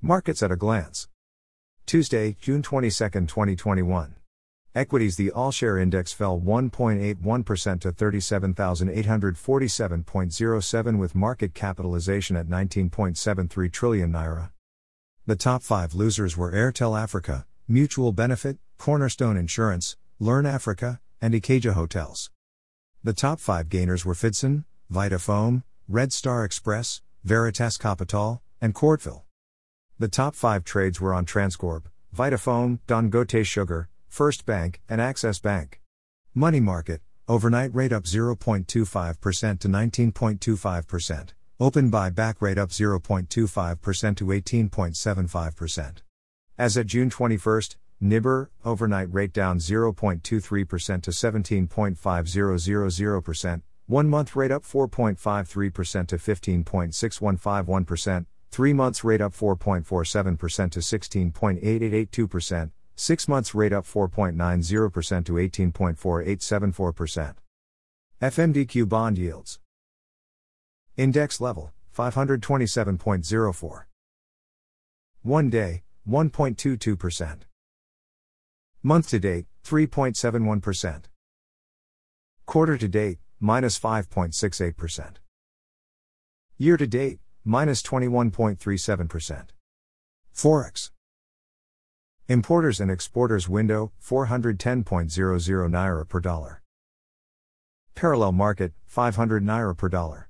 Markets at a glance. Tuesday, June 22, 2021. Equities The All Share Index fell 1.81% to 37,847.07 with market capitalization at 19.73 trillion naira. The top five losers were Airtel Africa, Mutual Benefit, Cornerstone Insurance, Learn Africa, and Ikeja Hotels. The top five gainers were Fidson, Vitafoam, Red Star Express, Veritas Capital, and Courteville. The top five trades were on Transcorp, Vitafoam, Dangote Sugar, First Bank, and Access Bank. Money Market, overnight rate up 0.25% to 19.25%, open buyback rate up 0.25% to 18.75%. As at June 21, NIBOR, overnight rate down 0.23% to 17.5000%, one month rate up 4.53% to 15.6151%, three months rate up 4.47% to 16.8882%, six months rate up 4.90% to 18.4874%. FMDQ bond yields. Index level 527.04. One day 1.22%. Month to date 3.71%. Quarter to date minus 5.68%. Year to date minus 21.37%. Forex. Importers and exporters window 410.00 naira per dollar. Parallel market 500 naira per dollar.